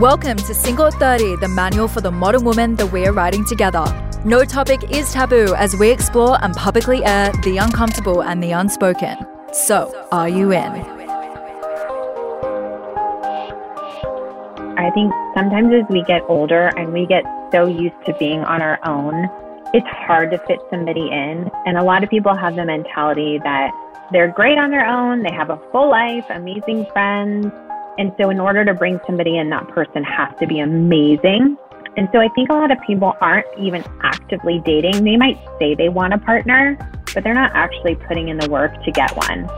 Welcome to Single 30, the manual for the modern woman that we are writing together. No topic is taboo as we explore and publicly air the uncomfortable and the unspoken. So, are you in? I think sometimes as we get older and we get so used to being on our own, it's hard to fit somebody in. And a lot of people have the mentality that they're great on their own, they have a full life, amazing friends, and so, in order to bring somebody in, that person has to be amazing. And so, I think a lot of people aren't even actively dating. They might say they want a partner, but they're not actually putting in the work to get one.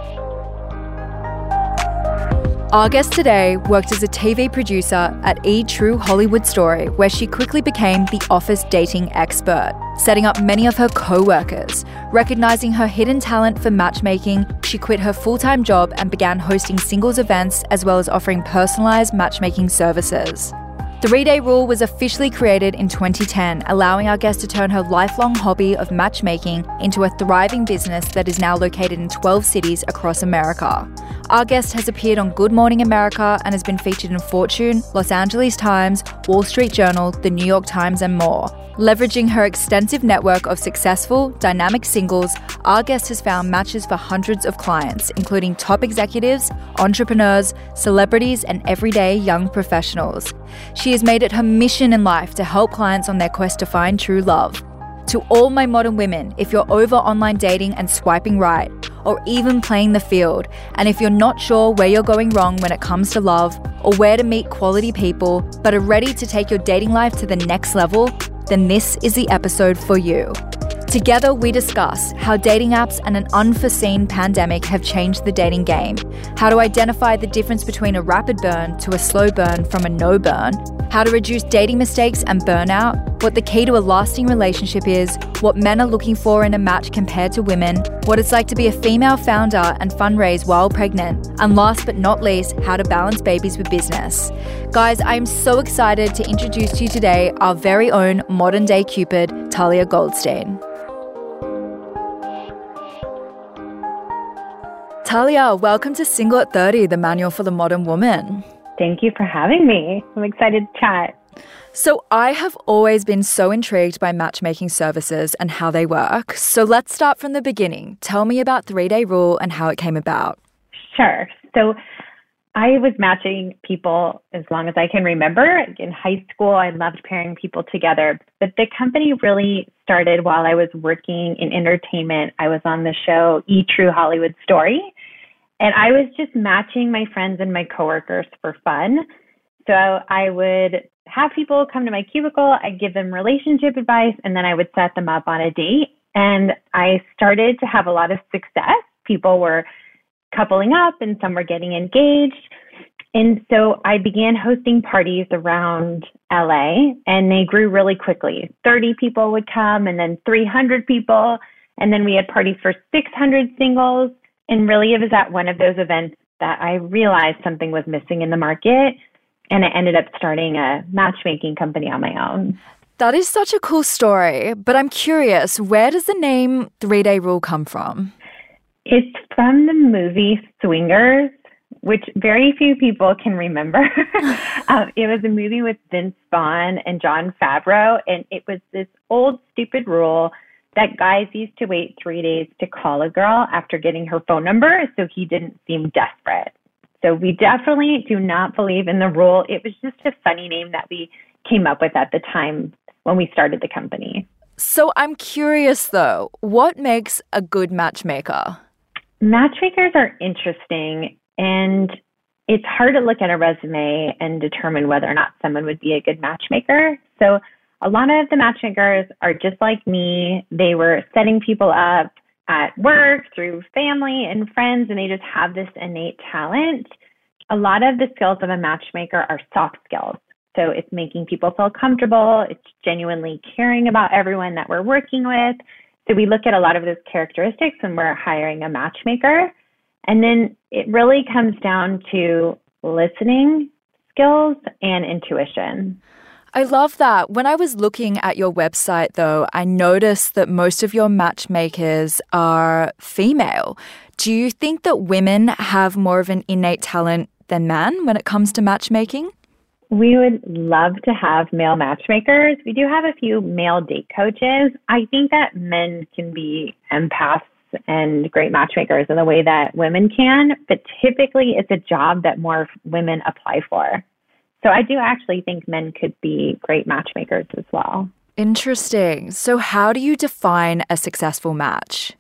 Our guest today worked as a TV producer at E True Hollywood Story, where she quickly became the office dating expert, setting up many of her co workers. Recognizing her hidden talent for matchmaking, she quit her full time job and began hosting singles events as well as offering personalized matchmaking services. Three Day Rule was officially created in 2010, allowing our guest to turn her lifelong hobby of matchmaking into a thriving business that is now located in 12 cities across America. Our guest has appeared on Good Morning America and has been featured in Fortune, Los Angeles Times, Wall Street Journal, The New York Times, and more. Leveraging her extensive network of successful, dynamic singles, our guest has found matches for hundreds of clients, including top executives, entrepreneurs, celebrities, and everyday young professionals. She has made it her mission in life to help clients on their quest to find true love. To all my modern women, if you're over online dating and swiping right, or even playing the field, and if you're not sure where you're going wrong when it comes to love, or where to meet quality people, but are ready to take your dating life to the next level, then this is the episode for you. Together, we discuss how dating apps and an unforeseen pandemic have changed the dating game, how to identify the difference between a rapid burn to a slow burn from a no burn, how to reduce dating mistakes and burnout, what the key to a lasting relationship is, what men are looking for in a match compared to women, what it's like to be a female founder and fundraise while pregnant, and last but not least, how to balance babies with business. Guys, I am so excited to introduce to you today our very own modern day Cupid, Talia Goldstein. Talia, welcome to Single at 30, the manual for the modern woman. Thank you for having me. I'm excited to chat. So, I have always been so intrigued by matchmaking services and how they work. So, let's start from the beginning. Tell me about Three Day Rule and how it came about. Sure. So, I was matching people as long as I can remember. In high school, I loved pairing people together. But the company really started while I was working in entertainment. I was on the show E True Hollywood Story. And I was just matching my friends and my coworkers for fun. So I would have people come to my cubicle, I'd give them relationship advice, and then I would set them up on a date. And I started to have a lot of success. People were coupling up and some were getting engaged. And so I began hosting parties around LA and they grew really quickly. 30 people would come and then 300 people. And then we had parties for 600 singles. And really, it was at one of those events that I realized something was missing in the market. And I ended up starting a matchmaking company on my own. That is such a cool story. But I'm curious, where does the name Three Day Rule come from? It's from the movie Swingers, which very few people can remember. um, it was a movie with Vince Vaughn and Jon Favreau, and it was this old stupid rule that guys used to wait three days to call a girl after getting her phone number so he didn't seem desperate. So we definitely do not believe in the rule. It was just a funny name that we came up with at the time when we started the company. So I'm curious though, what makes a good matchmaker? Matchmakers are interesting and it's hard to look at a resume and determine whether or not someone would be a good matchmaker. So a lot of the matchmakers are just like me. They were setting people up at work through family and friends, and they just have this innate talent. A lot of the skills of a matchmaker are soft skills. So it's making people feel comfortable, it's genuinely caring about everyone that we're working with. So we look at a lot of those characteristics when we're hiring a matchmaker. And then it really comes down to listening skills and intuition. I love that. When I was looking at your website, though, I noticed that most of your matchmakers are female. Do you think that women have more of an innate talent than men when it comes to matchmaking? We would love to have male matchmakers. We do have a few male date coaches. I think that men can be empaths and great matchmakers in the way that women can, but typically it's a job that more women apply for. So I do actually think men could be great matchmakers as well. Interesting. So, how do you define a successful match?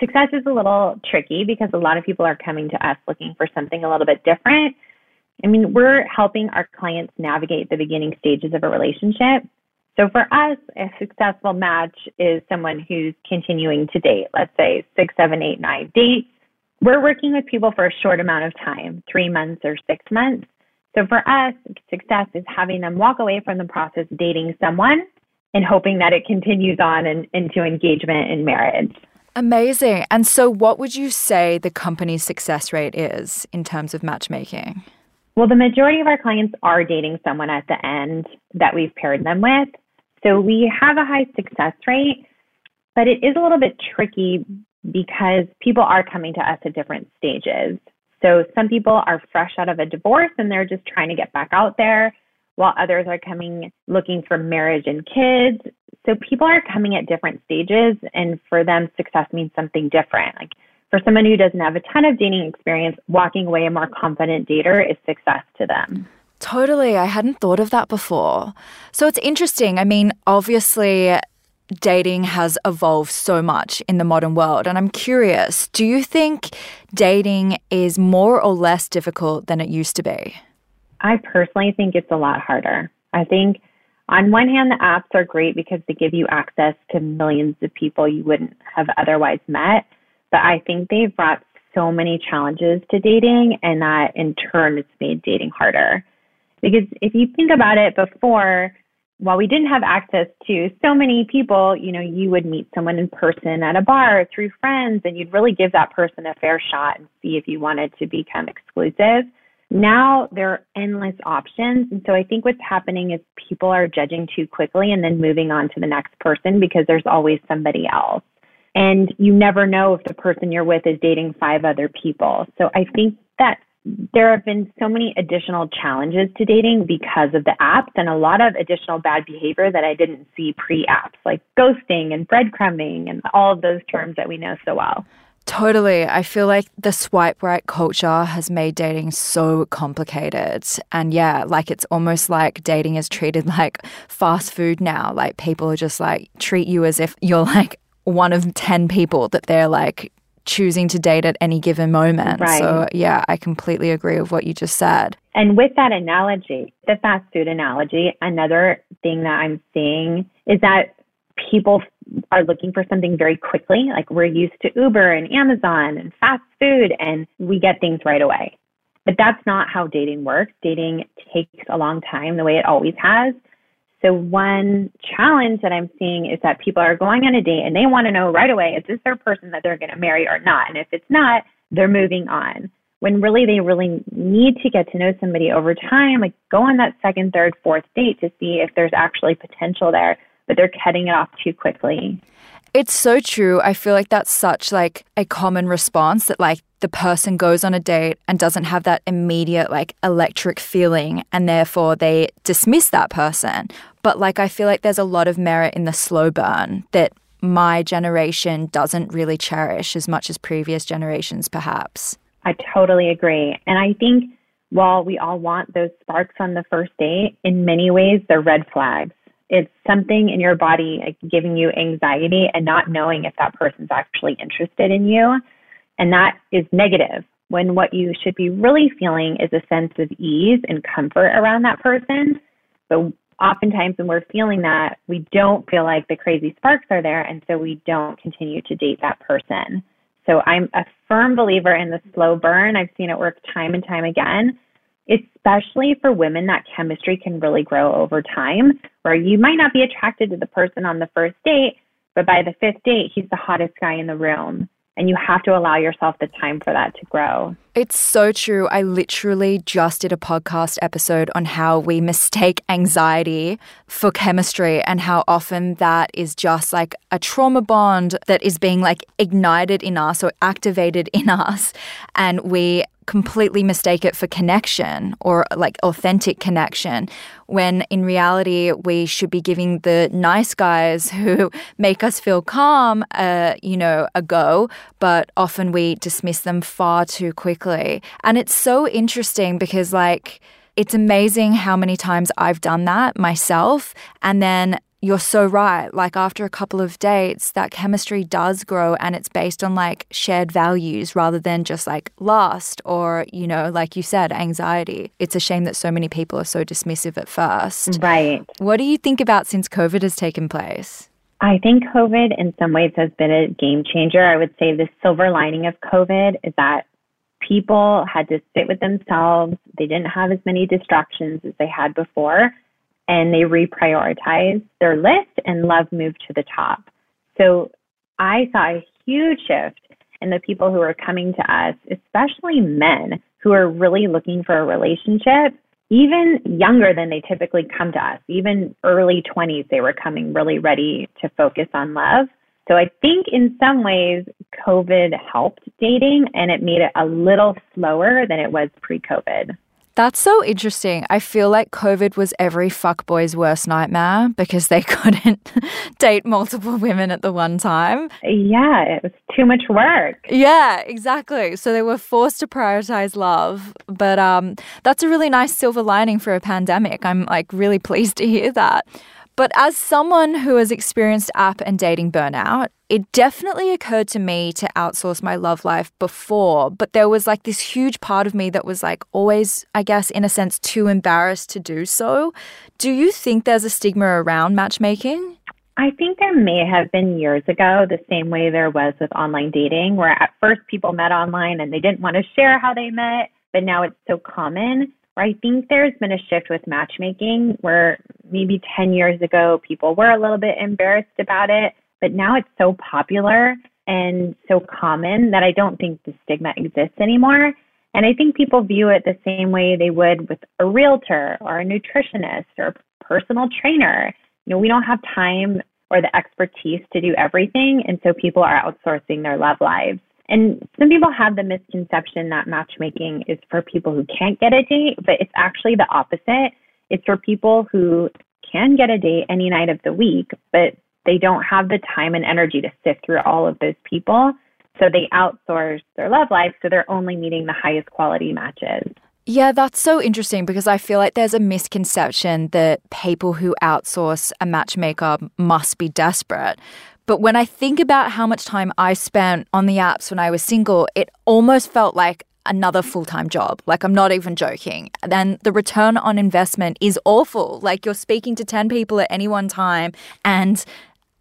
Success is a little tricky because a lot of people are coming to us looking for something a little bit different. I mean, we're helping our clients navigate the beginning stages of a relationship. So for us, a successful match is someone who's continuing to date, let's say six, seven, eight, nine dates. We're working with people for a short amount of time, three months or six months. So for us, success is having them walk away from the process dating someone and hoping that it continues on and into engagement and marriage. Amazing. And so, what would you say the company's success rate is in terms of matchmaking? Well, the majority of our clients are dating someone at the end that we've paired them with. So we have a high success rate, but it is a little bit tricky because people are coming to us at different stages. So some people are fresh out of a divorce and they're just trying to get back out there, while others are coming looking for marriage and kids. So people are coming at different stages, and for them, success means something different. Like for someone who doesn't have a ton of dating experience, walking away a more confident dater is success to them. Totally. I hadn't thought of that before. So it's interesting. I mean, obviously, dating has evolved so much in the modern world. And I'm curious do you think dating is more or less difficult than it used to be? I personally think it's a lot harder. I think, on one hand, the apps are great because they give you access to millions of people you wouldn't have otherwise met. But I think they've brought so many challenges to dating, and that in turn, it's made dating harder. Because if you think about it before, while we didn't have access to so many people, you know, you would meet someone in person at a bar through friends and you'd really give that person a fair shot and see if you wanted to become exclusive. Now there are endless options. And so I think what's happening is people are judging too quickly and then moving on to the next person because there's always somebody else. And you never know if the person you're with is dating five other people. So I think that there have been so many additional challenges to dating because of the apps and a lot of additional bad behavior that I didn't see pre apps, like ghosting and breadcrumbing and all of those terms that we know so well. Totally. I feel like the swipe right culture has made dating so complicated. And yeah, like it's almost like dating is treated like fast food now. Like people are just like treat you as if you're like one of 10 people that they're like choosing to date at any given moment. Right. So, yeah, I completely agree with what you just said. And with that analogy, the fast food analogy, another thing that I'm seeing is that people are looking for something very quickly. Like we're used to Uber and Amazon and fast food, and we get things right away. But that's not how dating works. Dating takes a long time, the way it always has. So one challenge that I'm seeing is that people are going on a date and they want to know right away, is this their person that they're going to marry or not? And if it's not, they're moving on. When really they really need to get to know somebody over time, like go on that second, third, fourth date to see if there's actually potential there, but they're cutting it off too quickly. It's so true. I feel like that's such like a common response that like the person goes on a date and doesn't have that immediate like electric feeling and therefore they dismiss that person. But like I feel like there's a lot of merit in the slow burn that my generation doesn't really cherish as much as previous generations perhaps. I totally agree. And I think while we all want those sparks on the first date, in many ways they're red flags it's something in your body like, giving you anxiety and not knowing if that person's actually interested in you. And that is negative when what you should be really feeling is a sense of ease and comfort around that person. But oftentimes when we're feeling that, we don't feel like the crazy sparks are there. And so we don't continue to date that person. So I'm a firm believer in the slow burn. I've seen it work time and time again especially for women, that chemistry can really grow over time, where you might not be attracted to the person on the first date, but by the fifth date, he's the hottest guy in the room. And you have to allow yourself the time for that to grow. It's so true. I literally just did a podcast episode on how we mistake anxiety for chemistry and how often that is just like a trauma bond that is being like ignited in us or activated in us. And we completely mistake it for connection or like authentic connection when in reality we should be giving the nice guys who make us feel calm uh, you know a go but often we dismiss them far too quickly. And it's so interesting because like it's amazing how many times I've done that myself and then you're so right. Like after a couple of dates, that chemistry does grow and it's based on like shared values rather than just like lust or, you know, like you said, anxiety. It's a shame that so many people are so dismissive at first. Right. What do you think about since COVID has taken place? I think COVID in some ways has been a game changer. I would say the silver lining of COVID is that people had to sit with themselves. They didn't have as many distractions as they had before and they reprioritize their list and love moved to the top. So I saw a huge shift in the people who are coming to us, especially men who are really looking for a relationship, even younger than they typically come to us, even early 20s, they were coming really ready to focus on love. So I think in some ways, COVID helped dating and it made it a little slower than it was pre COVID. That's so interesting. I feel like COVID was every fuckboy's worst nightmare because they couldn't date multiple women at the one time. Yeah, it was too much work. Yeah, exactly. So they were forced to prioritize love. But um, that's a really nice silver lining for a pandemic. I'm like really pleased to hear that. But as someone who has experienced app and dating burnout, it definitely occurred to me to outsource my love life before, but there was like this huge part of me that was like always, I guess, in a sense, too embarrassed to do so. Do you think there's a stigma around matchmaking? I think there may have been years ago, the same way there was with online dating, where at first people met online and they didn't want to share how they met, but now it's so common. I think there's been a shift with matchmaking where maybe 10 years ago people were a little bit embarrassed about it, but now it's so popular and so common that I don't think the stigma exists anymore. And I think people view it the same way they would with a realtor or a nutritionist or a personal trainer. You know, we don't have time or the expertise to do everything. And so people are outsourcing their love lives. And some people have the misconception that matchmaking is for people who can't get a date, but it's actually the opposite. It's for people who can get a date any night of the week, but they don't have the time and energy to sift through all of those people. So they outsource their love life, so they're only meeting the highest quality matches. Yeah, that's so interesting because I feel like there's a misconception that people who outsource a matchmaker must be desperate. But when I think about how much time I spent on the apps when I was single, it almost felt like another full time job. Like, I'm not even joking. Then the return on investment is awful. Like, you're speaking to 10 people at any one time, and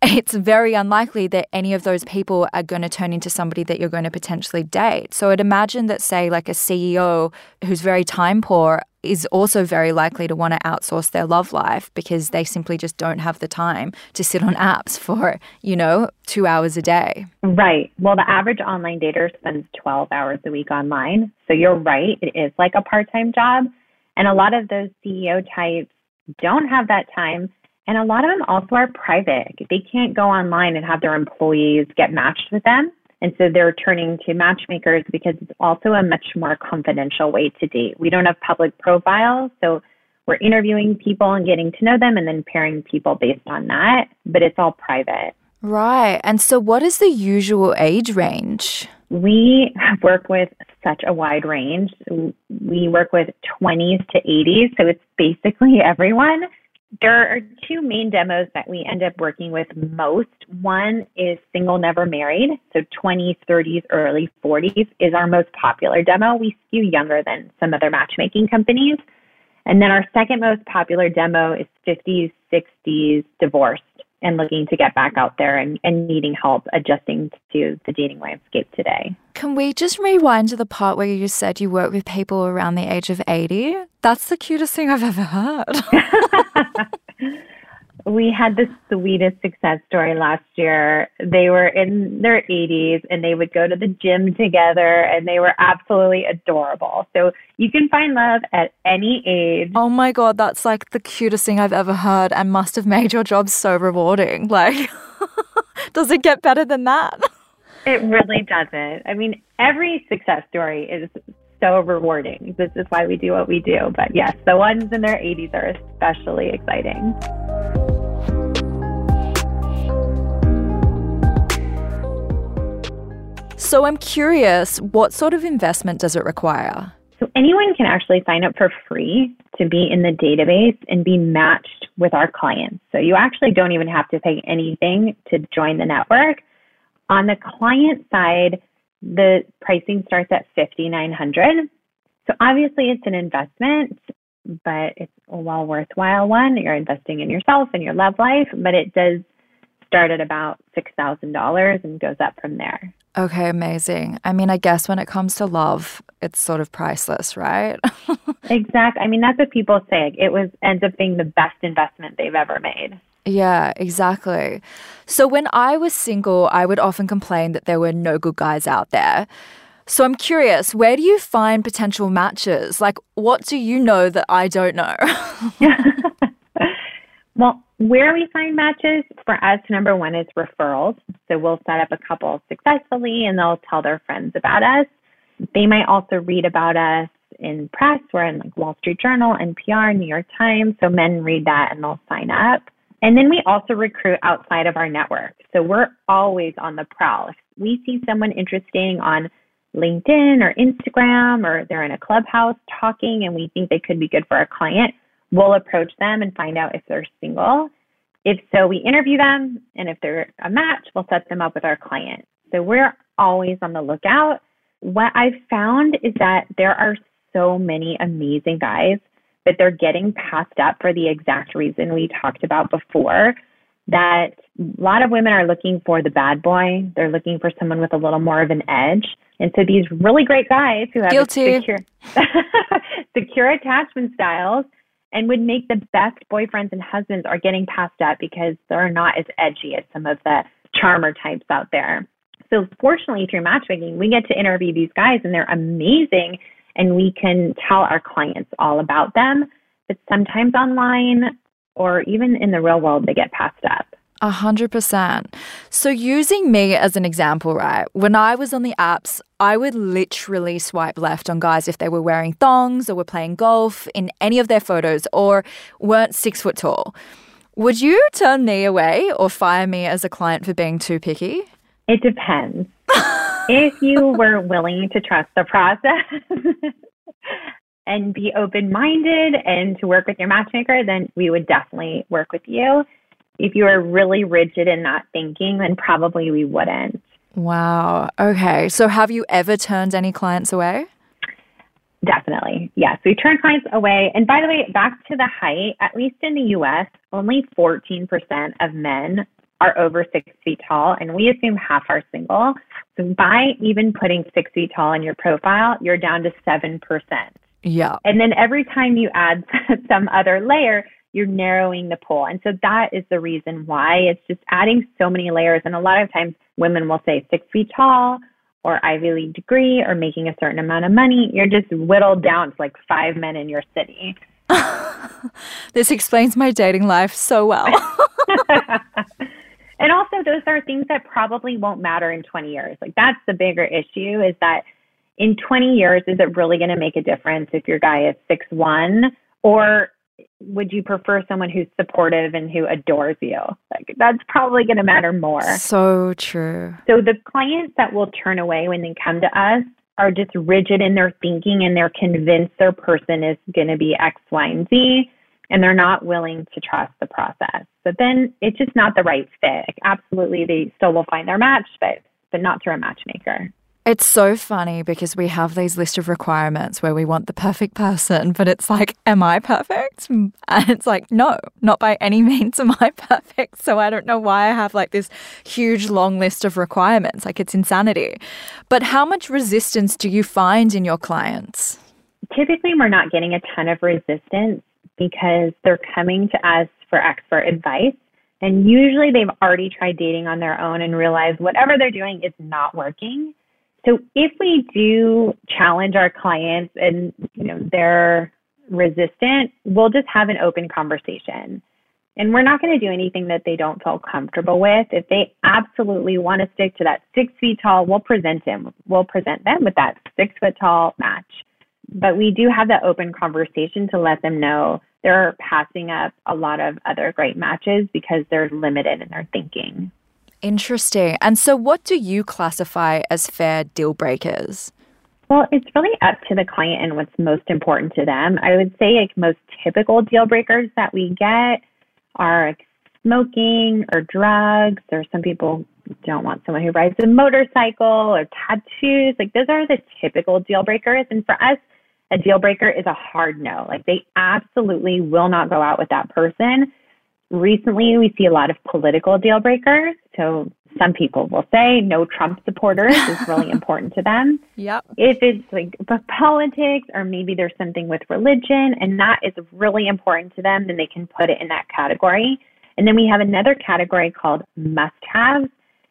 it's very unlikely that any of those people are going to turn into somebody that you're going to potentially date. So I'd imagine that, say, like a CEO who's very time poor is also very likely to want to outsource their love life because they simply just don't have the time to sit on apps for, you know, two hours a day. Right. Well, the average online dater spends 12 hours a week online. So you're right. It is like a part time job. And a lot of those CEO types don't have that time. And a lot of them also are private. They can't go online and have their employees get matched with them. And so they're turning to matchmakers because it's also a much more confidential way to date. We don't have public profiles, so we're interviewing people and getting to know them and then pairing people based on that, but it's all private. Right. And so what is the usual age range? We work with such a wide range. We work with 20s to 80s, so it's basically everyone. There are two main demos that we end up working with most. One is single, never married. So 20s, 30s, early 40s is our most popular demo. We skew younger than some other matchmaking companies. And then our second most popular demo is 50s, 60s, divorced and looking to get back out there and, and needing help adjusting to the dating landscape today. Can we just rewind to the part where you said you work with people around the age of 80? That's the cutest thing I've ever heard. we had the sweetest success story last year. They were in their 80s and they would go to the gym together and they were absolutely adorable. So you can find love at any age. Oh my God, that's like the cutest thing I've ever heard and must have made your job so rewarding. Like, does it get better than that? It really doesn't. I mean, every success story is so rewarding. This is why we do what we do. But yes, the ones in their 80s are especially exciting. So I'm curious, what sort of investment does it require? So anyone can actually sign up for free to be in the database and be matched with our clients. So you actually don't even have to pay anything to join the network. On the client side, the pricing starts at 5900 So obviously it's an investment, but it's a well worthwhile one. You're investing in yourself and your love life, but it does start at about $6,000 and goes up from there. Okay, amazing. I mean, I guess when it comes to love, it's sort of priceless, right? exactly. I mean, that's what people say. It was ends up being the best investment they've ever made. Yeah, exactly. So when I was single, I would often complain that there were no good guys out there. So I'm curious, where do you find potential matches? Like, what do you know that I don't know? well, where we find matches for us, number one is referrals. So we'll set up a couple successfully and they'll tell their friends about us. They might also read about us in press. We're in like Wall Street Journal, NPR, New York Times. So men read that and they'll sign up. And then we also recruit outside of our network. So we're always on the prowl. If we see someone interesting on LinkedIn or Instagram or they're in a clubhouse talking and we think they could be good for our client, we'll approach them and find out if they're single. If so, we interview them, and if they're a match, we'll set them up with our client. So we're always on the lookout. What I've found is that there are so many amazing guys, but they're getting passed up for the exact reason we talked about before. That a lot of women are looking for the bad boy. They're looking for someone with a little more of an edge. And so these really great guys who have secure, secure attachment styles and would make the best boyfriends and husbands are getting passed up because they're not as edgy as some of the charmer types out there. So fortunately through matchmaking, we get to interview these guys and they're amazing and we can tell our clients all about them. But sometimes online or even in the real world, they get passed up. A hundred percent. So using me as an example, right? When I was on the apps, I would literally swipe left on guys if they were wearing thongs or were playing golf in any of their photos or weren't six foot tall. Would you turn me away or fire me as a client for being too picky? It depends. if you were willing to trust the process and be open minded and to work with your matchmaker, then we would definitely work with you if you are really rigid in that thinking, then probably we wouldn't. Wow. Okay. So have you ever turned any clients away? Definitely. Yes. We turn clients away. And by the way, back to the height, at least in the US, only 14% of men are over six feet tall, and we assume half are single. So by even putting six feet tall in your profile, you're down to 7%. Yeah. And then every time you add some other layer, you're narrowing the pool. And so that is the reason why it's just adding so many layers. And a lot of times women will say six feet tall or Ivy League degree or making a certain amount of money. You're just whittled down to like five men in your city. this explains my dating life so well. and also those are things that probably won't matter in 20 years. Like that's the bigger issue is that in 20 years, is it really going to make a difference if your guy is six one or would you prefer someone who's supportive and who adores you? Like that's probably going to matter more. So true. So the clients that will turn away when they come to us are just rigid in their thinking and they're convinced their person is going to be X, Y, and Z, and they're not willing to trust the process. But then it's just not the right fit. Like absolutely, they still will find their match, but but not through a matchmaker. It's so funny because we have these list of requirements where we want the perfect person, but it's like, am I perfect? And it's like, no, not by any means am I perfect. So I don't know why I have like this huge long list of requirements. Like it's insanity. But how much resistance do you find in your clients? Typically, we're not getting a ton of resistance because they're coming to us for expert advice. And usually they've already tried dating on their own and realized whatever they're doing is not working. So if we do challenge our clients and you know they're resistant, we'll just have an open conversation. And we're not going to do anything that they don't feel comfortable with. If they absolutely want to stick to that six feet tall, we'll present them. We'll present them with that six foot tall match. But we do have that open conversation to let them know they're passing up a lot of other great matches because they're limited in their thinking. Interesting. And so, what do you classify as fair deal breakers? Well, it's really up to the client and what's most important to them. I would say like most typical deal breakers that we get are like smoking or drugs, or some people don't want someone who rides a motorcycle or tattoos. Like those are the typical deal breakers. And for us, a deal breaker is a hard no. Like they absolutely will not go out with that person. Recently, we see a lot of political deal breakers. So some people will say no Trump supporters is really important to them. Yep. If it's like politics or maybe there's something with religion and that is really important to them, then they can put it in that category. And then we have another category called must haves.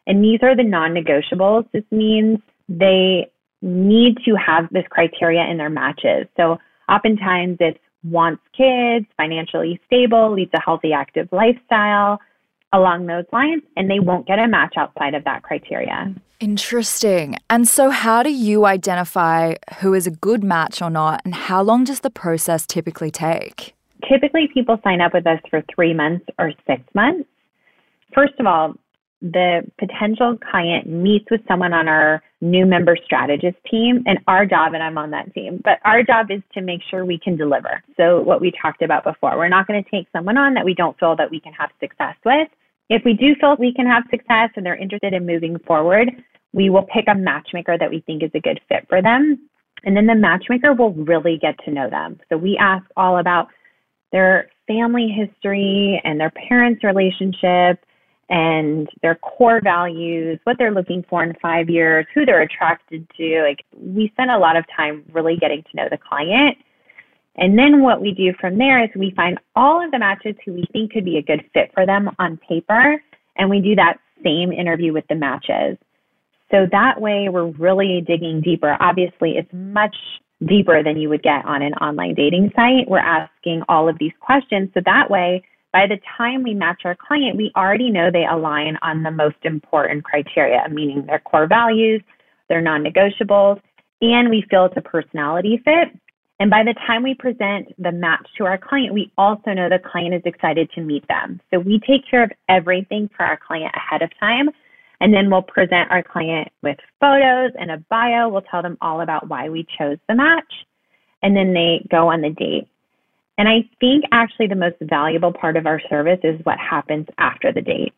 And these are the non negotiables. This means they need to have this criteria in their matches. So oftentimes it's wants kids, financially stable, leads a healthy, active lifestyle along those lines, and they won't get a match outside of that criteria. Interesting. And so, how do you identify who is a good match or not, and how long does the process typically take? Typically, people sign up with us for three months or six months. First of all, the potential client meets with someone on our new member strategist team and our job and I'm on that team but our job is to make sure we can deliver. So what we talked about before we're not going to take someone on that we don't feel that we can have success with. If we do feel we can have success and they're interested in moving forward we will pick a matchmaker that we think is a good fit for them and then the matchmaker will really get to know them. So we ask all about their family history and their parents relationship and their core values, what they're looking for in five years, who they're attracted to. Like we spend a lot of time really getting to know the client. And then what we do from there is we find all of the matches who we think could be a good fit for them on paper, and we do that same interview with the matches. So that way we're really digging deeper. Obviously, it's much deeper than you would get on an online dating site. We're asking all of these questions. So that way, by the time we match our client, we already know they align on the most important criteria, meaning their core values, their non negotiables, and we feel it's a personality fit. And by the time we present the match to our client, we also know the client is excited to meet them. So we take care of everything for our client ahead of time. And then we'll present our client with photos and a bio. We'll tell them all about why we chose the match. And then they go on the date. And I think actually the most valuable part of our service is what happens after the date.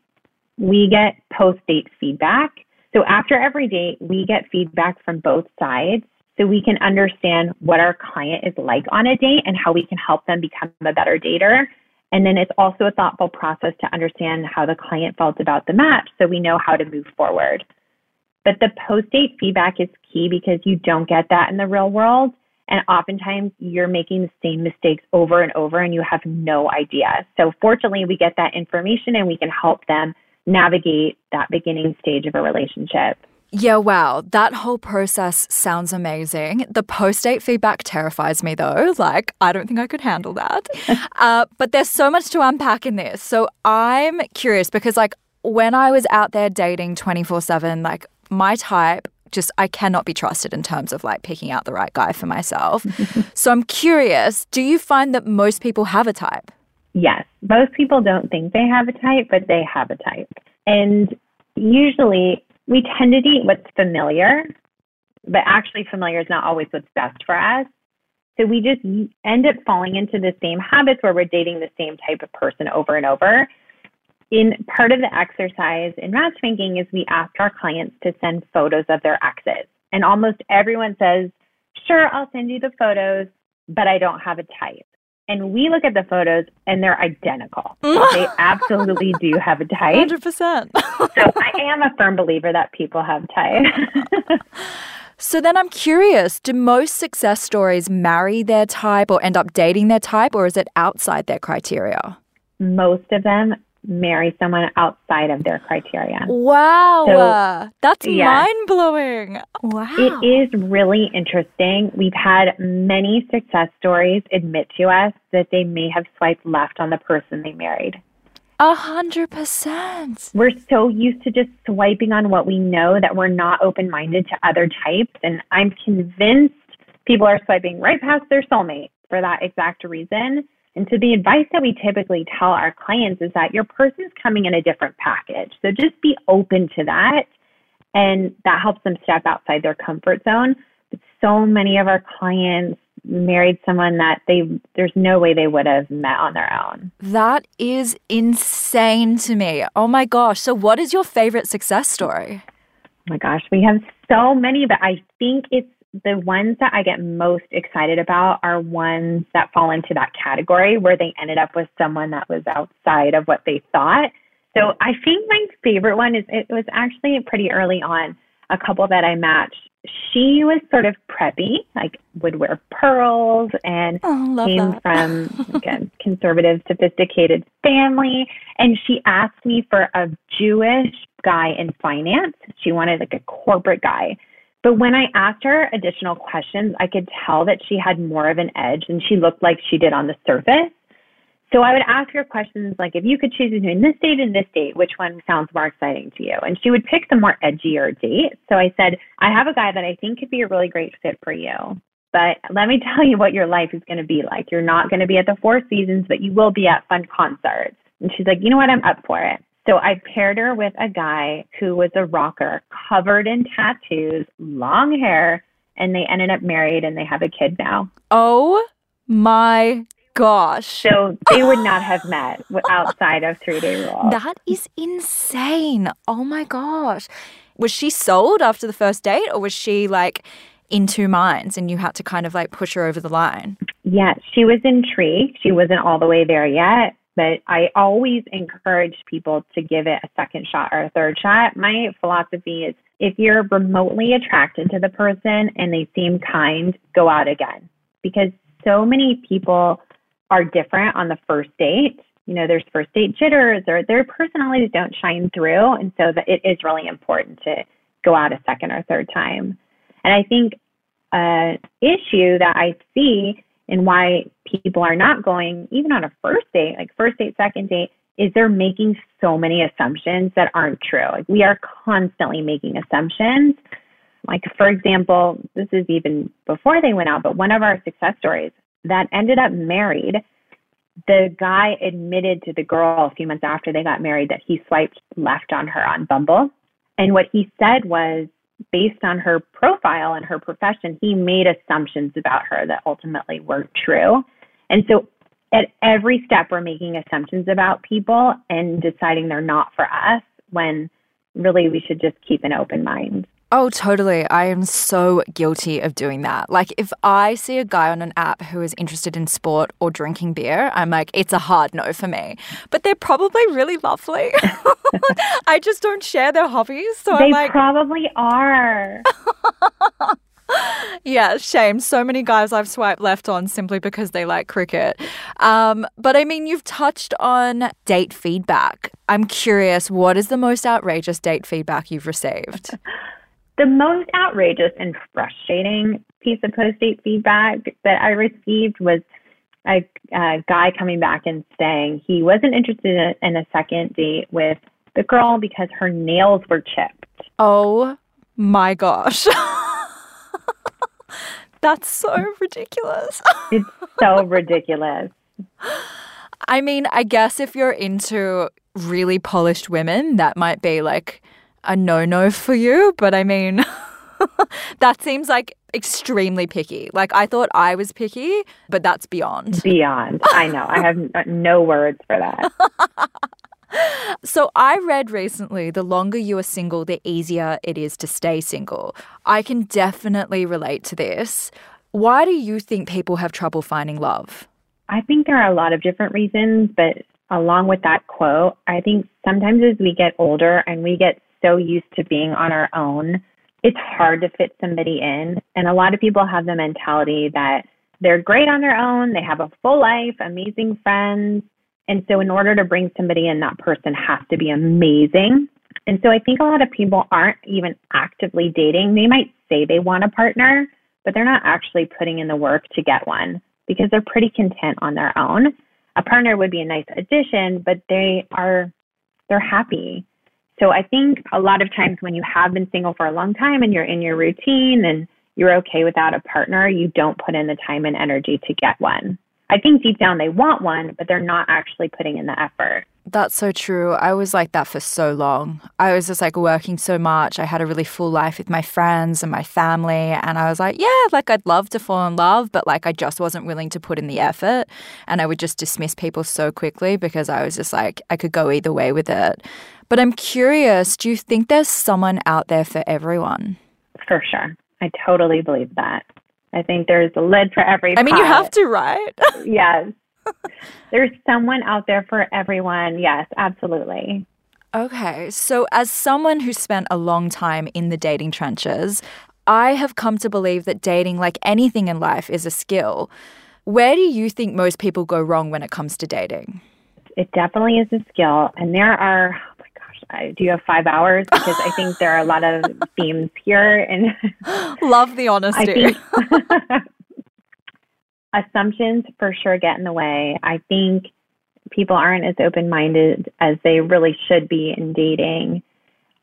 We get post date feedback. So after every date, we get feedback from both sides so we can understand what our client is like on a date and how we can help them become a better dater. And then it's also a thoughtful process to understand how the client felt about the match so we know how to move forward. But the post date feedback is key because you don't get that in the real world. And oftentimes you're making the same mistakes over and over and you have no idea. So fortunately, we get that information and we can help them navigate that beginning stage of a relationship. Yeah, wow. That whole process sounds amazing. The post date feedback terrifies me though. Like, I don't think I could handle that. uh, but there's so much to unpack in this. So I'm curious because, like, when I was out there dating 24 7, like, my type just I cannot be trusted in terms of like picking out the right guy for myself. so I'm curious, do you find that most people have a type? Yes. Most people don't think they have a type, but they have a type. And usually we tend to date what's familiar, but actually familiar is not always what's best for us. So we just end up falling into the same habits where we're dating the same type of person over and over in part of the exercise in matchmaking is we ask our clients to send photos of their exes. And almost everyone says, sure, I'll send you the photos, but I don't have a type. And we look at the photos and they're identical. they absolutely do have a type. 100%. so I am a firm believer that people have type. so then I'm curious do most success stories marry their type or end up dating their type, or is it outside their criteria? Most of them marry someone outside of their criteria. Wow. So, That's yes, mind blowing. Wow. It is really interesting. We've had many success stories admit to us that they may have swiped left on the person they married. A hundred percent. We're so used to just swiping on what we know that we're not open minded to other types. And I'm convinced people are swiping right past their soulmate for that exact reason. And so the advice that we typically tell our clients is that your person's coming in a different package. So just be open to that. And that helps them step outside their comfort zone. But so many of our clients married someone that they there's no way they would have met on their own. That is insane to me. Oh my gosh. So what is your favorite success story? Oh my gosh, we have so many, but I think it's the ones that I get most excited about are ones that fall into that category where they ended up with someone that was outside of what they thought. So I think my favorite one is it was actually pretty early on, a couple that I matched she was sort of preppy, like would wear pearls and oh, came that. from like a conservative, sophisticated family. And she asked me for a Jewish guy in finance. She wanted like a corporate guy. But when I asked her additional questions, I could tell that she had more of an edge than she looked like she did on the surface. So I would ask her questions like, if you could choose between this date and this date, which one sounds more exciting to you? And she would pick the more edgier date. So I said, I have a guy that I think could be a really great fit for you. But let me tell you what your life is going to be like. You're not going to be at the Four Seasons, but you will be at fun concerts. And she's like, you know what? I'm up for it. So I paired her with a guy who was a rocker, covered in tattoos, long hair, and they ended up married and they have a kid now. Oh my gosh. So they would not have met outside of three day rule. That is insane. Oh my gosh. Was she sold after the first date or was she like in two minds and you had to kind of like push her over the line? Yeah, she was intrigued. She wasn't all the way there yet. But I always encourage people to give it a second shot or a third shot. My philosophy is if you're remotely attracted to the person and they seem kind, go out again. Because so many people are different on the first date. You know, there's first date jitters or their personalities don't shine through. And so that it is really important to go out a second or third time. And I think an issue that I see in why people are not going even on a first date, like first date, second date, is they're making so many assumptions that aren't true. Like we are constantly making assumptions. Like for example, this is even before they went out, but one of our success stories, that ended up married. The guy admitted to the girl a few months after they got married that he swiped left on her on Bumble. And what he said was, based on her profile and her profession, he made assumptions about her that ultimately weren't true. And so at every step, we're making assumptions about people and deciding they're not for us when really we should just keep an open mind. Oh, totally. I am so guilty of doing that. Like, if I see a guy on an app who is interested in sport or drinking beer, I'm like, it's a hard no for me. But they're probably really lovely. I just don't share their hobbies. So they I'm like, probably are. yeah, shame. So many guys I've swiped left on simply because they like cricket. Um, but I mean, you've touched on date feedback. I'm curious, what is the most outrageous date feedback you've received? The most outrageous and frustrating piece of post date feedback that I received was a, a, guy coming back and saying he wasn't interested in a second date with the girl because her nails were chipped. Oh my gosh. That's so ridiculous. it's so ridiculous. I mean, I guess if you're into really polished women, that might be like a no no for you, but I mean, that seems like extremely picky. Like, I thought I was picky, but that's beyond. Beyond. I know. I have uh, no words for that. So, I read recently the longer you are single, the easier it is to stay single. I can definitely relate to this. Why do you think people have trouble finding love? I think there are a lot of different reasons, but along with that quote, I think sometimes as we get older and we get so used to being on our own, it's hard to fit somebody in. And a lot of people have the mentality that they're great on their own, they have a full life, amazing friends. And so, in order to bring somebody in, that person has to be amazing. And so, I think a lot of people aren't even actively dating. They might say they want a partner, but they're not actually putting in the work to get one because they're pretty content on their own. a partner would be a nice addition, but they are they're happy. So I think a lot of times when you have been single for a long time and you're in your routine and you're okay without a partner, you don't put in the time and energy to get one. I think deep down they want one, but they're not actually putting in the effort. That's so true. I was like that for so long. I was just like working so much. I had a really full life with my friends and my family. And I was like, yeah, like I'd love to fall in love, but like I just wasn't willing to put in the effort. And I would just dismiss people so quickly because I was just like, I could go either way with it. But I'm curious do you think there's someone out there for everyone? For sure. I totally believe that. I think there's a lid for every I mean, pot. you have to, right? yes. There's someone out there for everyone. Yes, absolutely. Okay. So, as someone who spent a long time in the dating trenches, I have come to believe that dating, like anything in life, is a skill. Where do you think most people go wrong when it comes to dating? It definitely is a skill. And there are, I, do you have five hours? Because I think there are a lot of themes here. And love the honesty. Assumptions for sure get in the way. I think people aren't as open minded as they really should be in dating.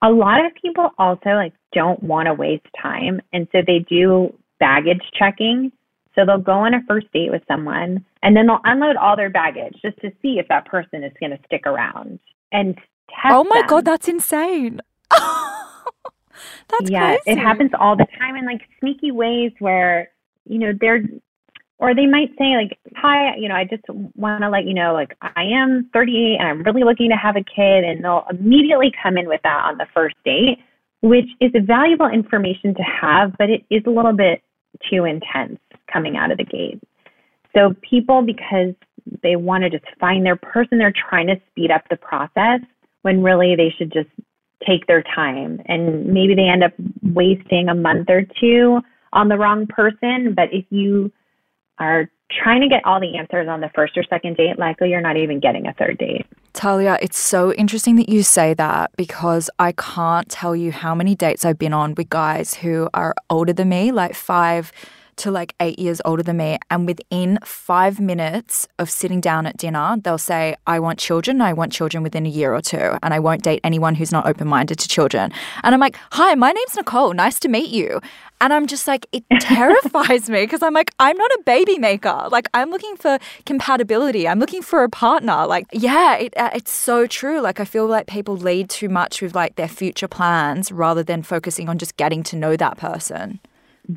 A lot of people also like don't want to waste time and so they do baggage checking. So they'll go on a first date with someone and then they'll unload all their baggage just to see if that person is going to stick around and Oh my them. god, that's insane. that's yeah, crazy. it happens all the time in like sneaky ways where you know they're or they might say like hi you know i just want to let you know like i am 38 and i'm really looking to have a kid and they'll immediately come in with that on the first date which is valuable information to have but it is a little bit too intense coming out of the gate so people because they want to just find their person they're trying to speed up the process when really they should just take their time and maybe they end up wasting a month or two on the wrong person but if you are trying to get all the answers on the first or second date, likely you're not even getting a third date. Talia, it's so interesting that you say that because I can't tell you how many dates I've been on with guys who are older than me, like five to like eight years older than me. And within five minutes of sitting down at dinner, they'll say, I want children. I want children within a year or two. And I won't date anyone who's not open minded to children. And I'm like, Hi, my name's Nicole. Nice to meet you. And I'm just like, it terrifies me because I'm like, I'm not a baby maker. Like, I'm looking for compatibility. I'm looking for a partner. Like, yeah, it, uh, it's so true. Like, I feel like people lead too much with like their future plans rather than focusing on just getting to know that person.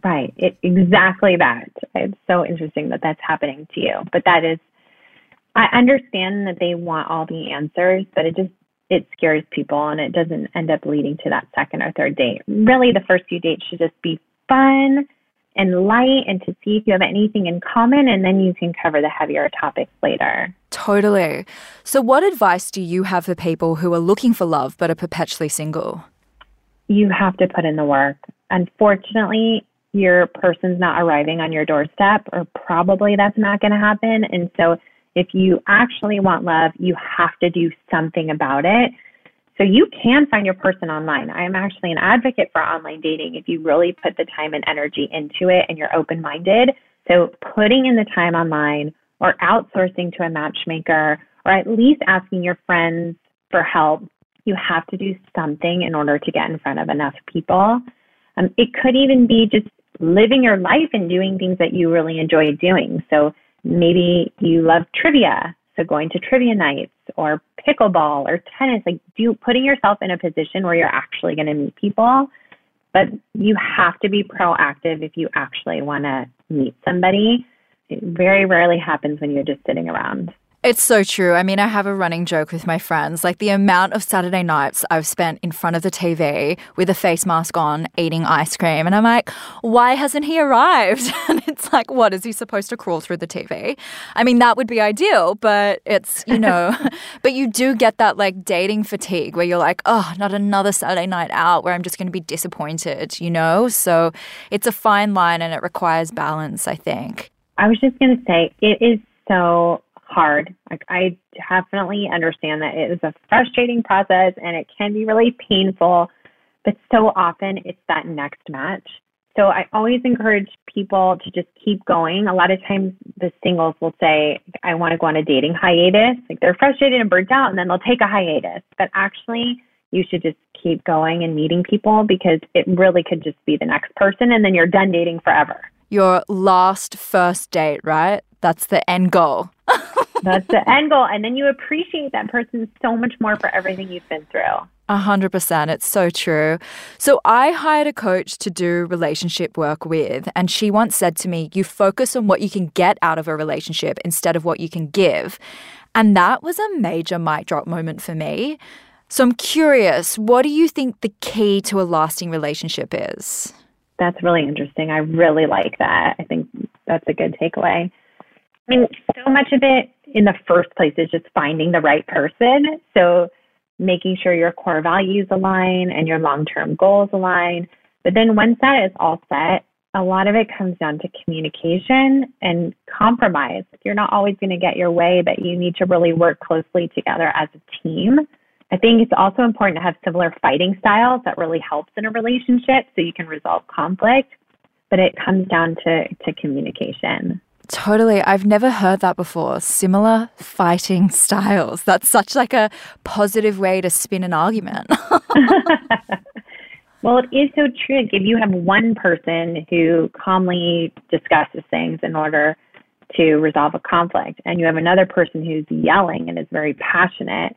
Right. It, exactly that. It's so interesting that that's happening to you. But that is, I understand that they want all the answers, but it just, it scares people and it doesn't end up leading to that second or third date. Really, the first few dates should just be fun and light and to see if you have anything in common and then you can cover the heavier topics later. Totally. So, what advice do you have for people who are looking for love but are perpetually single? You have to put in the work. Unfortunately, your person's not arriving on your doorstep, or probably that's not going to happen. And so, if you actually want love, you have to do something about it. So, you can find your person online. I'm actually an advocate for online dating if you really put the time and energy into it and you're open minded. So, putting in the time online or outsourcing to a matchmaker or at least asking your friends for help, you have to do something in order to get in front of enough people. Um, it could even be just living your life and doing things that you really enjoy doing. So maybe you love trivia, so going to trivia nights or pickleball or tennis, like do putting yourself in a position where you're actually going to meet people. But you have to be proactive if you actually want to meet somebody. It very rarely happens when you're just sitting around. It's so true. I mean, I have a running joke with my friends. Like the amount of Saturday nights I've spent in front of the TV with a face mask on, eating ice cream. And I'm like, why hasn't he arrived? And it's like, what? Is he supposed to crawl through the TV? I mean, that would be ideal, but it's, you know, but you do get that like dating fatigue where you're like, oh, not another Saturday night out where I'm just going to be disappointed, you know? So it's a fine line and it requires balance, I think. I was just going to say, it is so hard. Like I definitely understand that it is a frustrating process and it can be really painful, but so often it's that next match. So I always encourage people to just keep going. A lot of times the singles will say, I want to go on a dating hiatus. Like they're frustrated and burnt out and then they'll take a hiatus. But actually, you should just keep going and meeting people because it really could just be the next person and then you're done dating forever. Your last first date, right? That's the end goal. That's the end goal. And then you appreciate that person so much more for everything you've been through. A hundred percent. It's so true. So I hired a coach to do relationship work with, and she once said to me, you focus on what you can get out of a relationship instead of what you can give. And that was a major mic drop moment for me. So I'm curious, what do you think the key to a lasting relationship is? That's really interesting. I really like that. I think that's a good takeaway. I mean, so much of it in the first place is just finding the right person. So making sure your core values align and your long term goals align. But then once that is all set, a lot of it comes down to communication and compromise. You're not always going to get your way, but you need to really work closely together as a team. I think it's also important to have similar fighting styles that really helps in a relationship so you can resolve conflict. But it comes down to, to communication. Totally. I've never heard that before. Similar fighting styles. That's such like a positive way to spin an argument. well, it is so true. If you have one person who calmly discusses things in order to resolve a conflict and you have another person who's yelling and is very passionate,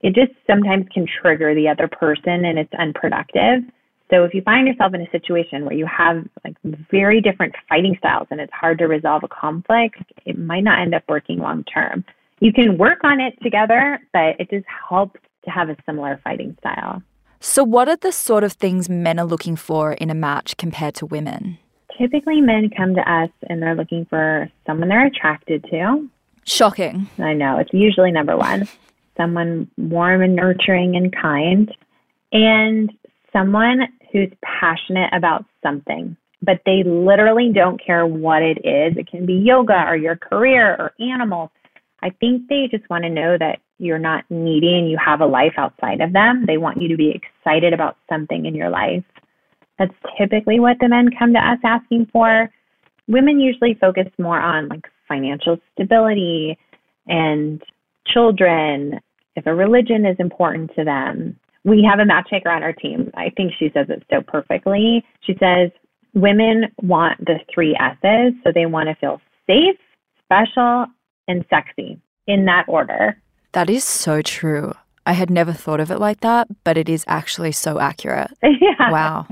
it just sometimes can trigger the other person and it's unproductive. So if you find yourself in a situation where you have like very different fighting styles and it's hard to resolve a conflict, it might not end up working long term. You can work on it together, but it just helps to have a similar fighting style. So what are the sort of things men are looking for in a match compared to women? Typically men come to us and they're looking for someone they're attracted to. Shocking. I know, it's usually number 1. Someone warm and nurturing and kind and someone who's passionate about something, but they literally don't care what it is. It can be yoga or your career or animals. I think they just want to know that you're not needy and you have a life outside of them. They want you to be excited about something in your life. That's typically what the men come to us asking for. Women usually focus more on like financial stability and children, if a religion is important to them, we have a matchmaker on our team. I think she says it so perfectly. She says women want the three S's. So they want to feel safe, special, and sexy in that order. That is so true. I had never thought of it like that, but it is actually so accurate. yeah. Wow.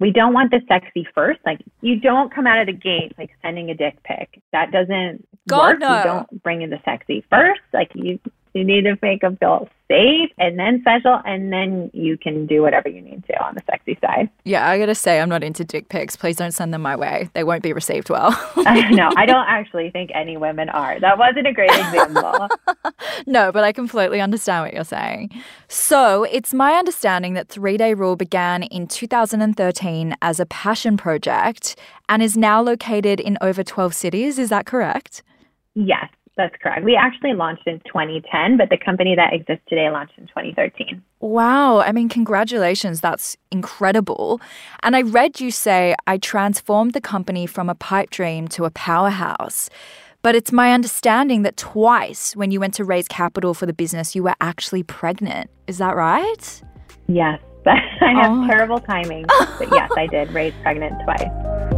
We don't want the sexy first. Like you don't come out of the gate like sending a dick pic. That doesn't God, work. No. You don't bring in the sexy first. Like you you need to make them feel safe and then special, and then you can do whatever you need to on the sexy side. Yeah, I gotta say, I'm not into dick pics. Please don't send them my way. They won't be received well. no, I don't actually think any women are. That wasn't a great example. no, but I completely understand what you're saying. So, it's my understanding that Three Day Rule began in 2013 as a passion project and is now located in over 12 cities. Is that correct? Yes. That's correct. We actually launched in 2010, but the company that exists today launched in 2013. Wow. I mean, congratulations. That's incredible. And I read you say, I transformed the company from a pipe dream to a powerhouse. But it's my understanding that twice when you went to raise capital for the business, you were actually pregnant. Is that right? Yes. I have oh. terrible timing. but yes, I did raise pregnant twice.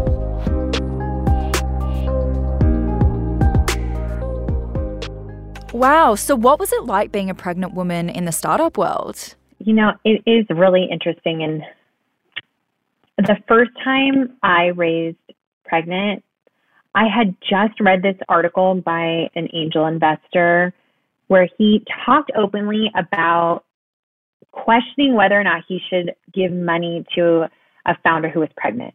Wow. So, what was it like being a pregnant woman in the startup world? You know, it is really interesting. And the first time I raised pregnant, I had just read this article by an angel investor where he talked openly about questioning whether or not he should give money to a founder who was pregnant.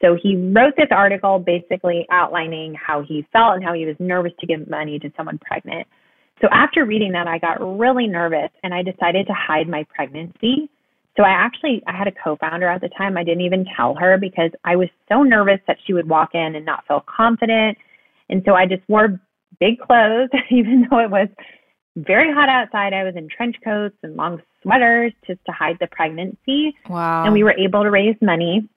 So he wrote this article basically outlining how he felt and how he was nervous to give money to someone pregnant. So after reading that, I got really nervous and I decided to hide my pregnancy. So I actually I had a co-founder at the time. I didn't even tell her because I was so nervous that she would walk in and not feel confident. And so I just wore big clothes even though it was very hot outside. I was in trench coats and long sweaters just to hide the pregnancy. Wow. And we were able to raise money.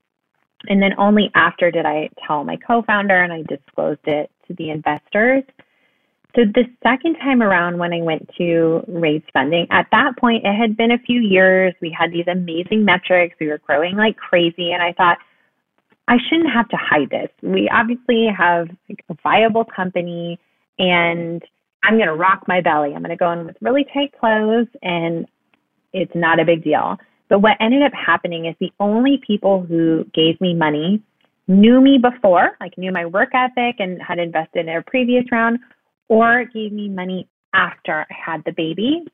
And then only after did I tell my co founder and I disclosed it to the investors. So the second time around when I went to raise funding, at that point it had been a few years. We had these amazing metrics. We were growing like crazy. And I thought, I shouldn't have to hide this. We obviously have like a viable company and I'm going to rock my belly. I'm going to go in with really tight clothes and it's not a big deal. But what ended up happening is the only people who gave me money knew me before, like knew my work ethic and had invested in a previous round, or gave me money after I had the baby.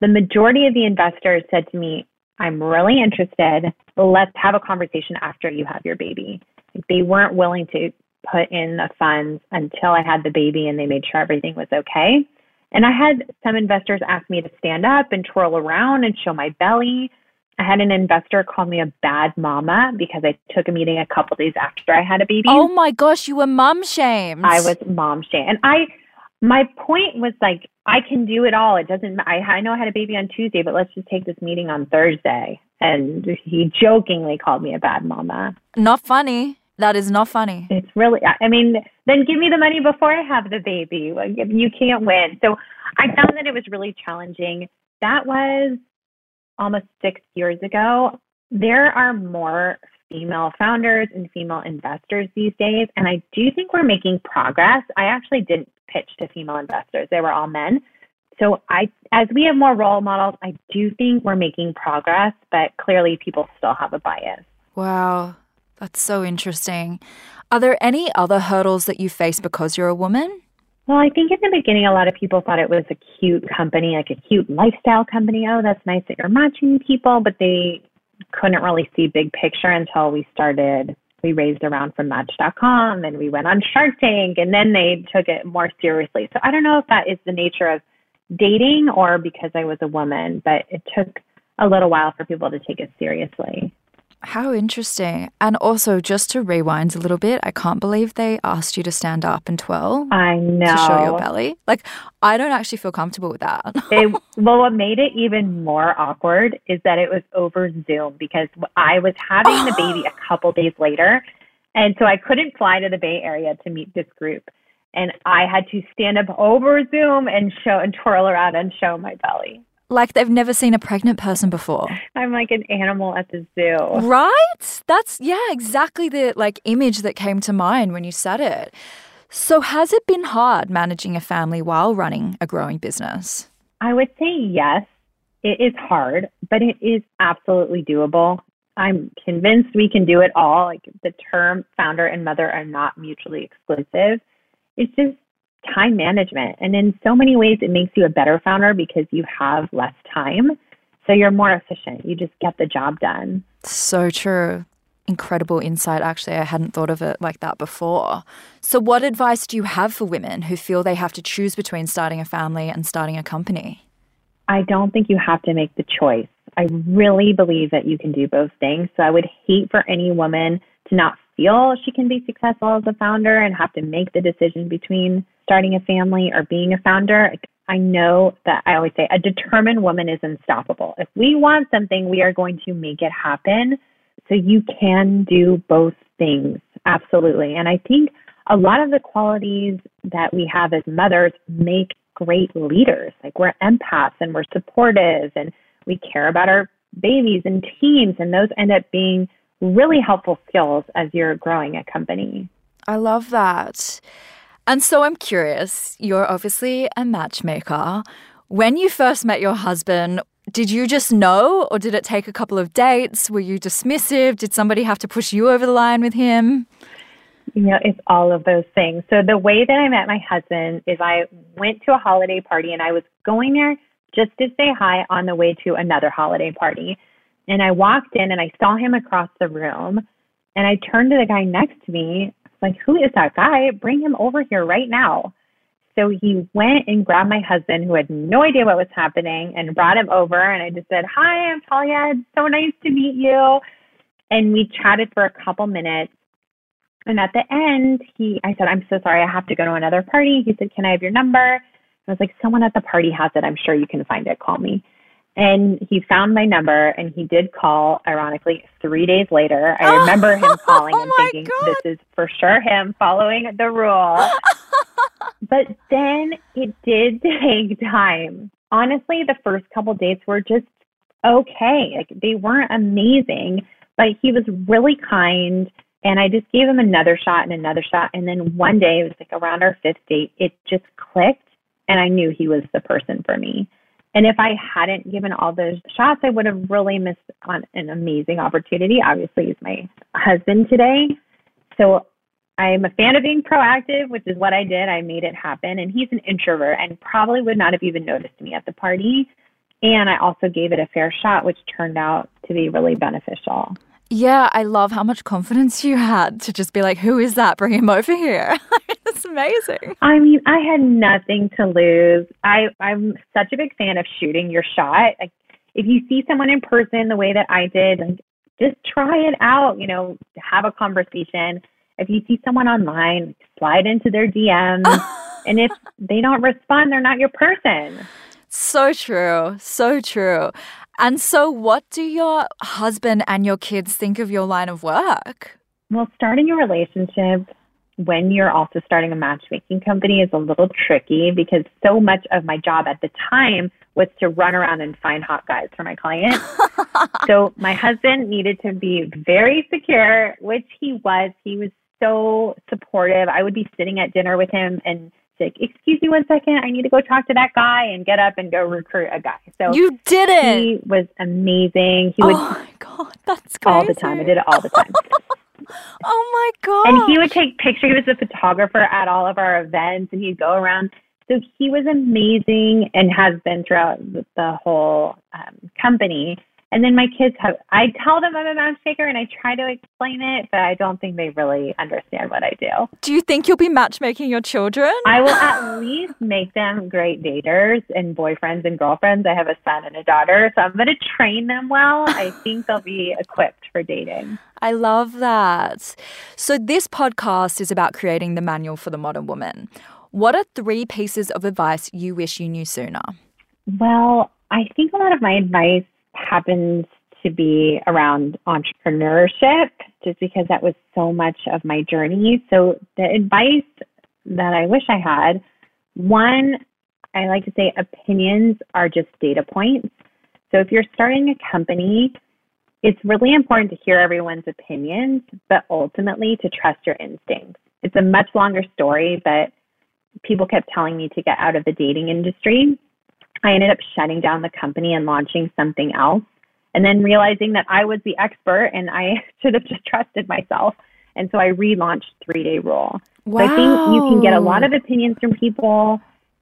The majority of the investors said to me, I'm really interested. Let's have a conversation after you have your baby. They weren't willing to put in the funds until I had the baby and they made sure everything was okay. And I had some investors ask me to stand up and twirl around and show my belly. I had an investor call me a bad mama because I took a meeting a couple days after I had a baby. Oh my gosh, you were mom shamed. I was mom shamed. And I my point was like I can do it all. It doesn't I I know I had a baby on Tuesday, but let's just take this meeting on Thursday. And he jokingly called me a bad mama. Not funny. That is not funny. It's really, I mean, then give me the money before I have the baby. You can't win. So I found that it was really challenging. That was almost six years ago. There are more female founders and female investors these days, and I do think we're making progress. I actually didn't pitch to female investors, they were all men. So I as we have more role models, I do think we're making progress, but clearly people still have a bias. Wow. That's so interesting. Are there any other hurdles that you face because you're a woman? Well, I think in the beginning, a lot of people thought it was a cute company, like a cute lifestyle company. Oh, that's nice that you're matching people, but they couldn't really see big picture until we started. We raised around from Match.com and we went on Shark Tank, and then they took it more seriously. So I don't know if that is the nature of dating or because I was a woman, but it took a little while for people to take it seriously. How interesting. And also, just to rewind a little bit, I can't believe they asked you to stand up and twirl. I know. To show your belly. Like, I don't actually feel comfortable with that. it, well, what made it even more awkward is that it was over Zoom because I was having the baby a couple days later. And so I couldn't fly to the Bay Area to meet this group. And I had to stand up over Zoom and show and twirl around and show my belly like they've never seen a pregnant person before. I'm like an animal at the zoo. Right? That's yeah, exactly the like image that came to mind when you said it. So has it been hard managing a family while running a growing business? I would say yes. It is hard, but it is absolutely doable. I'm convinced we can do it all. Like the term founder and mother are not mutually exclusive. It's just time management. And in so many ways, it makes you a better founder because you have less time. So you're more efficient. You just get the job done. So true. Incredible insight, actually. I hadn't thought of it like that before. So, what advice do you have for women who feel they have to choose between starting a family and starting a company? I don't think you have to make the choice. I really believe that you can do both things. So, I would hate for any woman to not feel she can be successful as a founder and have to make the decision between starting a family or being a founder, I know that I always say a determined woman is unstoppable. If we want something, we are going to make it happen. So you can do both things. Absolutely. And I think a lot of the qualities that we have as mothers make great leaders. Like we're empaths and we're supportive and we care about our babies and teams. And those end up being really helpful skills as you're growing a company. I love that. And so I'm curious, you're obviously a matchmaker. When you first met your husband, did you just know or did it take a couple of dates? Were you dismissive? Did somebody have to push you over the line with him? You know, it's all of those things. So the way that I met my husband is I went to a holiday party and I was going there just to say hi on the way to another holiday party. And I walked in and I saw him across the room and I turned to the guy next to me like, who is that guy? Bring him over here right now. So he went and grabbed my husband, who had no idea what was happening, and brought him over. And I just said, Hi, I'm Talia. It's so nice to meet you. And we chatted for a couple minutes. And at the end, he, I said, I'm so sorry. I have to go to another party. He said, Can I have your number? I was like, Someone at the party has it. I'm sure you can find it. Call me. And he found my number and he did call, ironically, three days later. I oh, remember him oh calling Oh and thinking, God. this is for sure him following the rule. but then it did take time. Honestly, the first couple dates were just okay. Like they weren't amazing, but he was really kind. And I just gave him another shot and another shot. And then one day, it was like around our fifth date, it just clicked. And I knew he was the person for me. And if I hadn't given all those shots, I would have really missed on an amazing opportunity. Obviously, he's my husband today. So I'm a fan of being proactive, which is what I did. I made it happen. And he's an introvert and probably would not have even noticed me at the party. And I also gave it a fair shot, which turned out to be really beneficial. Yeah, I love how much confidence you had to just be like, who is that? Bring him over here. That's amazing. I mean, I had nothing to lose. I, I'm such a big fan of shooting your shot. Like, if you see someone in person the way that I did, like, just try it out, you know, have a conversation. If you see someone online, slide into their DMs. and if they don't respond, they're not your person. So true. So true. And so, what do your husband and your kids think of your line of work? Well, starting a relationship when you're also starting a matchmaking company is a little tricky because so much of my job at the time was to run around and find hot guys for my clients. so my husband needed to be very secure, which he was. He was so supportive. I would be sitting at dinner with him and say, excuse me one second, I need to go talk to that guy and get up and go recruit a guy. So You did it. he was amazing. He would, oh my God, that's crazy. all the time. I did it all the time. Oh my God. and he would take pictures. He was a photographer at all of our events, and he'd go around. So he was amazing and has been throughout the, the whole um, company. And then my kids have, I tell them I'm a matchmaker and I try to explain it, but I don't think they really understand what I do. Do you think you'll be matchmaking your children? I will at least make them great daters and boyfriends and girlfriends. I have a son and a daughter, so I'm going to train them well. I think they'll be equipped for dating. I love that. So, this podcast is about creating the manual for the modern woman. What are three pieces of advice you wish you knew sooner? Well, I think a lot of my advice happens to be around entrepreneurship, just because that was so much of my journey. So, the advice that I wish I had one, I like to say opinions are just data points. So, if you're starting a company, it's really important to hear everyone's opinions, but ultimately to trust your instincts. It's a much longer story, but people kept telling me to get out of the dating industry. I ended up shutting down the company and launching something else, and then realizing that I was the expert and I should have just trusted myself. And so I relaunched Three Day Rule. So I think you can get a lot of opinions from people,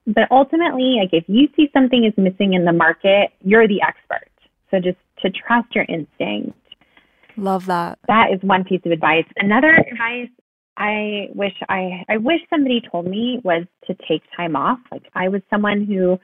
but ultimately, like if you see something is missing in the market, you're the expert. So just to trust your instinct. Love that. That is one piece of advice. Another advice I wish I I wish somebody told me was to take time off. Like I was someone who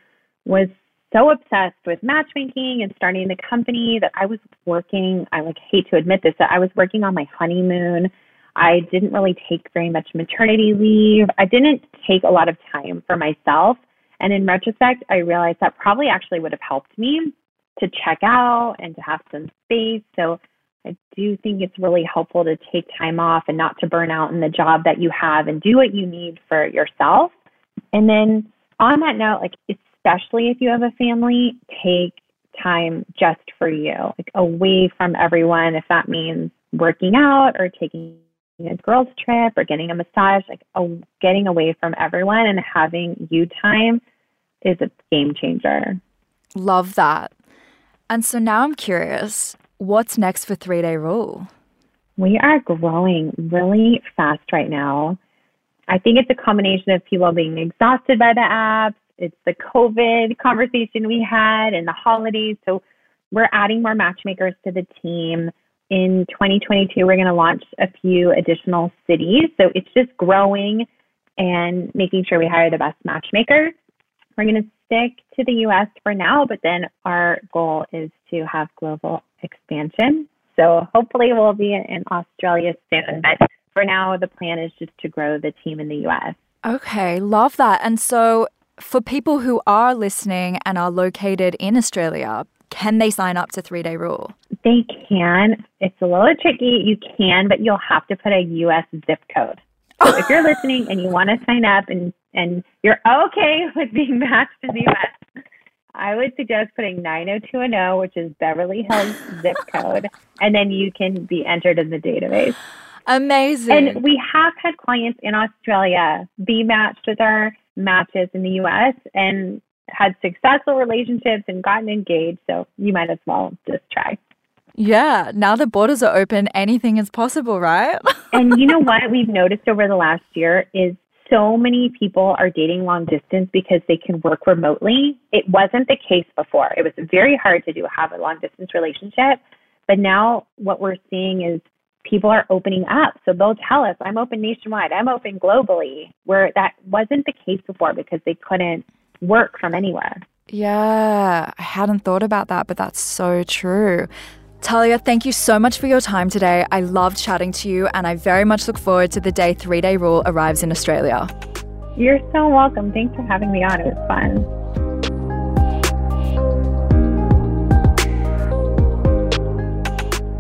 was so obsessed with matchmaking and starting the company that I was working, I like hate to admit this, that I was working on my honeymoon. I didn't really take very much maternity leave. I didn't take a lot of time for myself. And in retrospect, I realized that probably actually would have helped me to check out and to have some space. So I do think it's really helpful to take time off and not to burn out in the job that you have and do what you need for yourself. And then on that note, like especially if you have a family, take time just for you, like away from everyone. If that means working out or taking a girls trip or getting a massage, like a, getting away from everyone and having you time is a game changer. Love that. And so now I'm curious what's next for Three Day Rule? We are growing really fast right now. I think it's a combination of people being exhausted by the apps. It's the COVID conversation we had and the holidays. So we're adding more matchmakers to the team. In 2022, we're going to launch a few additional cities. So it's just growing and making sure we hire the best matchmakers. We're going to stick to the US for now, but then our goal is to have global expansion. So hopefully we'll be in Australia soon. But for now, the plan is just to grow the team in the US. Okay, love that. And so for people who are listening and are located in Australia, can they sign up to Three Day Rule? They can. It's a little tricky. You can, but you'll have to put a US zip code. So if you're listening and you want to sign up and, and you're okay with being matched in the US, I would suggest putting 90210, which is Beverly Hills zip code, and then you can be entered in the database. Amazing. And we have had clients in Australia be matched with our matches in the US and had successful relationships and gotten engaged. So you might as well just try. Yeah, now the borders are open, anything is possible, right? and you know what we've noticed over the last year is so many people are dating long distance because they can work remotely. It wasn't the case before. It was very hard to do have a long distance relationship. But now what we're seeing is people are opening up. So they'll tell us, I'm open nationwide, I'm open globally, where that wasn't the case before because they couldn't work from anywhere. Yeah, I hadn't thought about that, but that's so true. Talia, thank you so much for your time today. I loved chatting to you, and I very much look forward to the day three day rule arrives in Australia. You're so welcome. Thanks for having me on. It was fun.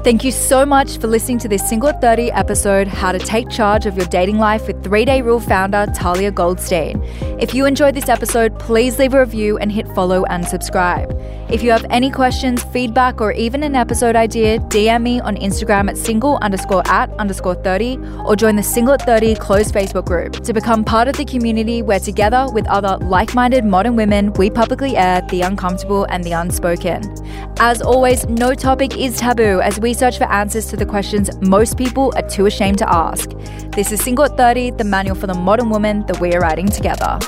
Thank you so much for listening to this Single at 30 episode, How to Take Charge of Your Dating Life with 3 Day Rule founder Talia Goldstein. If you enjoyed this episode, please leave a review and hit follow and subscribe. If you have any questions, feedback, or even an episode idea, DM me on Instagram at single underscore at underscore 30 or join the Single at 30 closed Facebook group to become part of the community where together with other like minded modern women, we publicly air the uncomfortable and the unspoken. As always, no topic is taboo as we search for answers to the questions most people are too ashamed to ask. This is Single at 30, the manual for the modern woman that we are writing together.